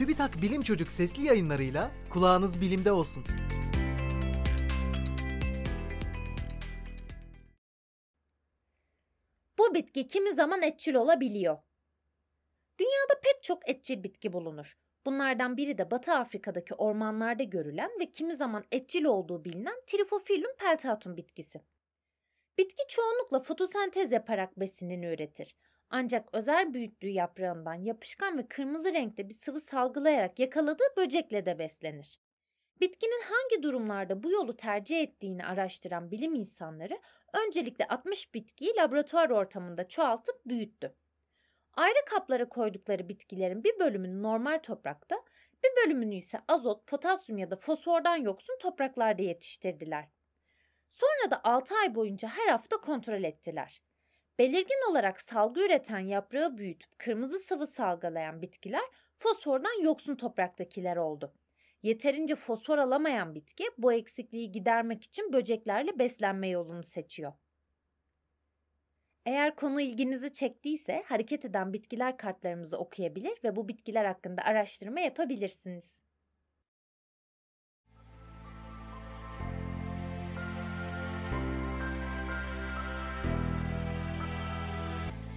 TÜBİTAK Bilim Çocuk sesli yayınlarıyla kulağınız bilimde olsun. Bu bitki kimi zaman etçil olabiliyor. Dünyada pek çok etçil bitki bulunur. Bunlardan biri de Batı Afrika'daki ormanlarda görülen ve kimi zaman etçil olduğu bilinen Trifophyllum peltatum bitkisi. Bitki çoğunlukla fotosentez yaparak besinini üretir. Ancak özel büyüttüğü yaprağından yapışkan ve kırmızı renkte bir sıvı salgılayarak yakaladığı böcekle de beslenir. Bitkinin hangi durumlarda bu yolu tercih ettiğini araştıran bilim insanları öncelikle 60 bitkiyi laboratuvar ortamında çoğaltıp büyüttü. Ayrı kaplara koydukları bitkilerin bir bölümünü normal toprakta, bir bölümünü ise azot, potasyum ya da fosfordan yoksun topraklarda yetiştirdiler. Sonra da 6 ay boyunca her hafta kontrol ettiler. Belirgin olarak salgı üreten yaprağı büyütüp kırmızı sıvı salgılayan bitkiler fosfordan yoksun topraktakiler oldu. Yeterince fosfor alamayan bitki bu eksikliği gidermek için böceklerle beslenme yolunu seçiyor. Eğer konu ilginizi çektiyse hareket eden bitkiler kartlarımızı okuyabilir ve bu bitkiler hakkında araştırma yapabilirsiniz.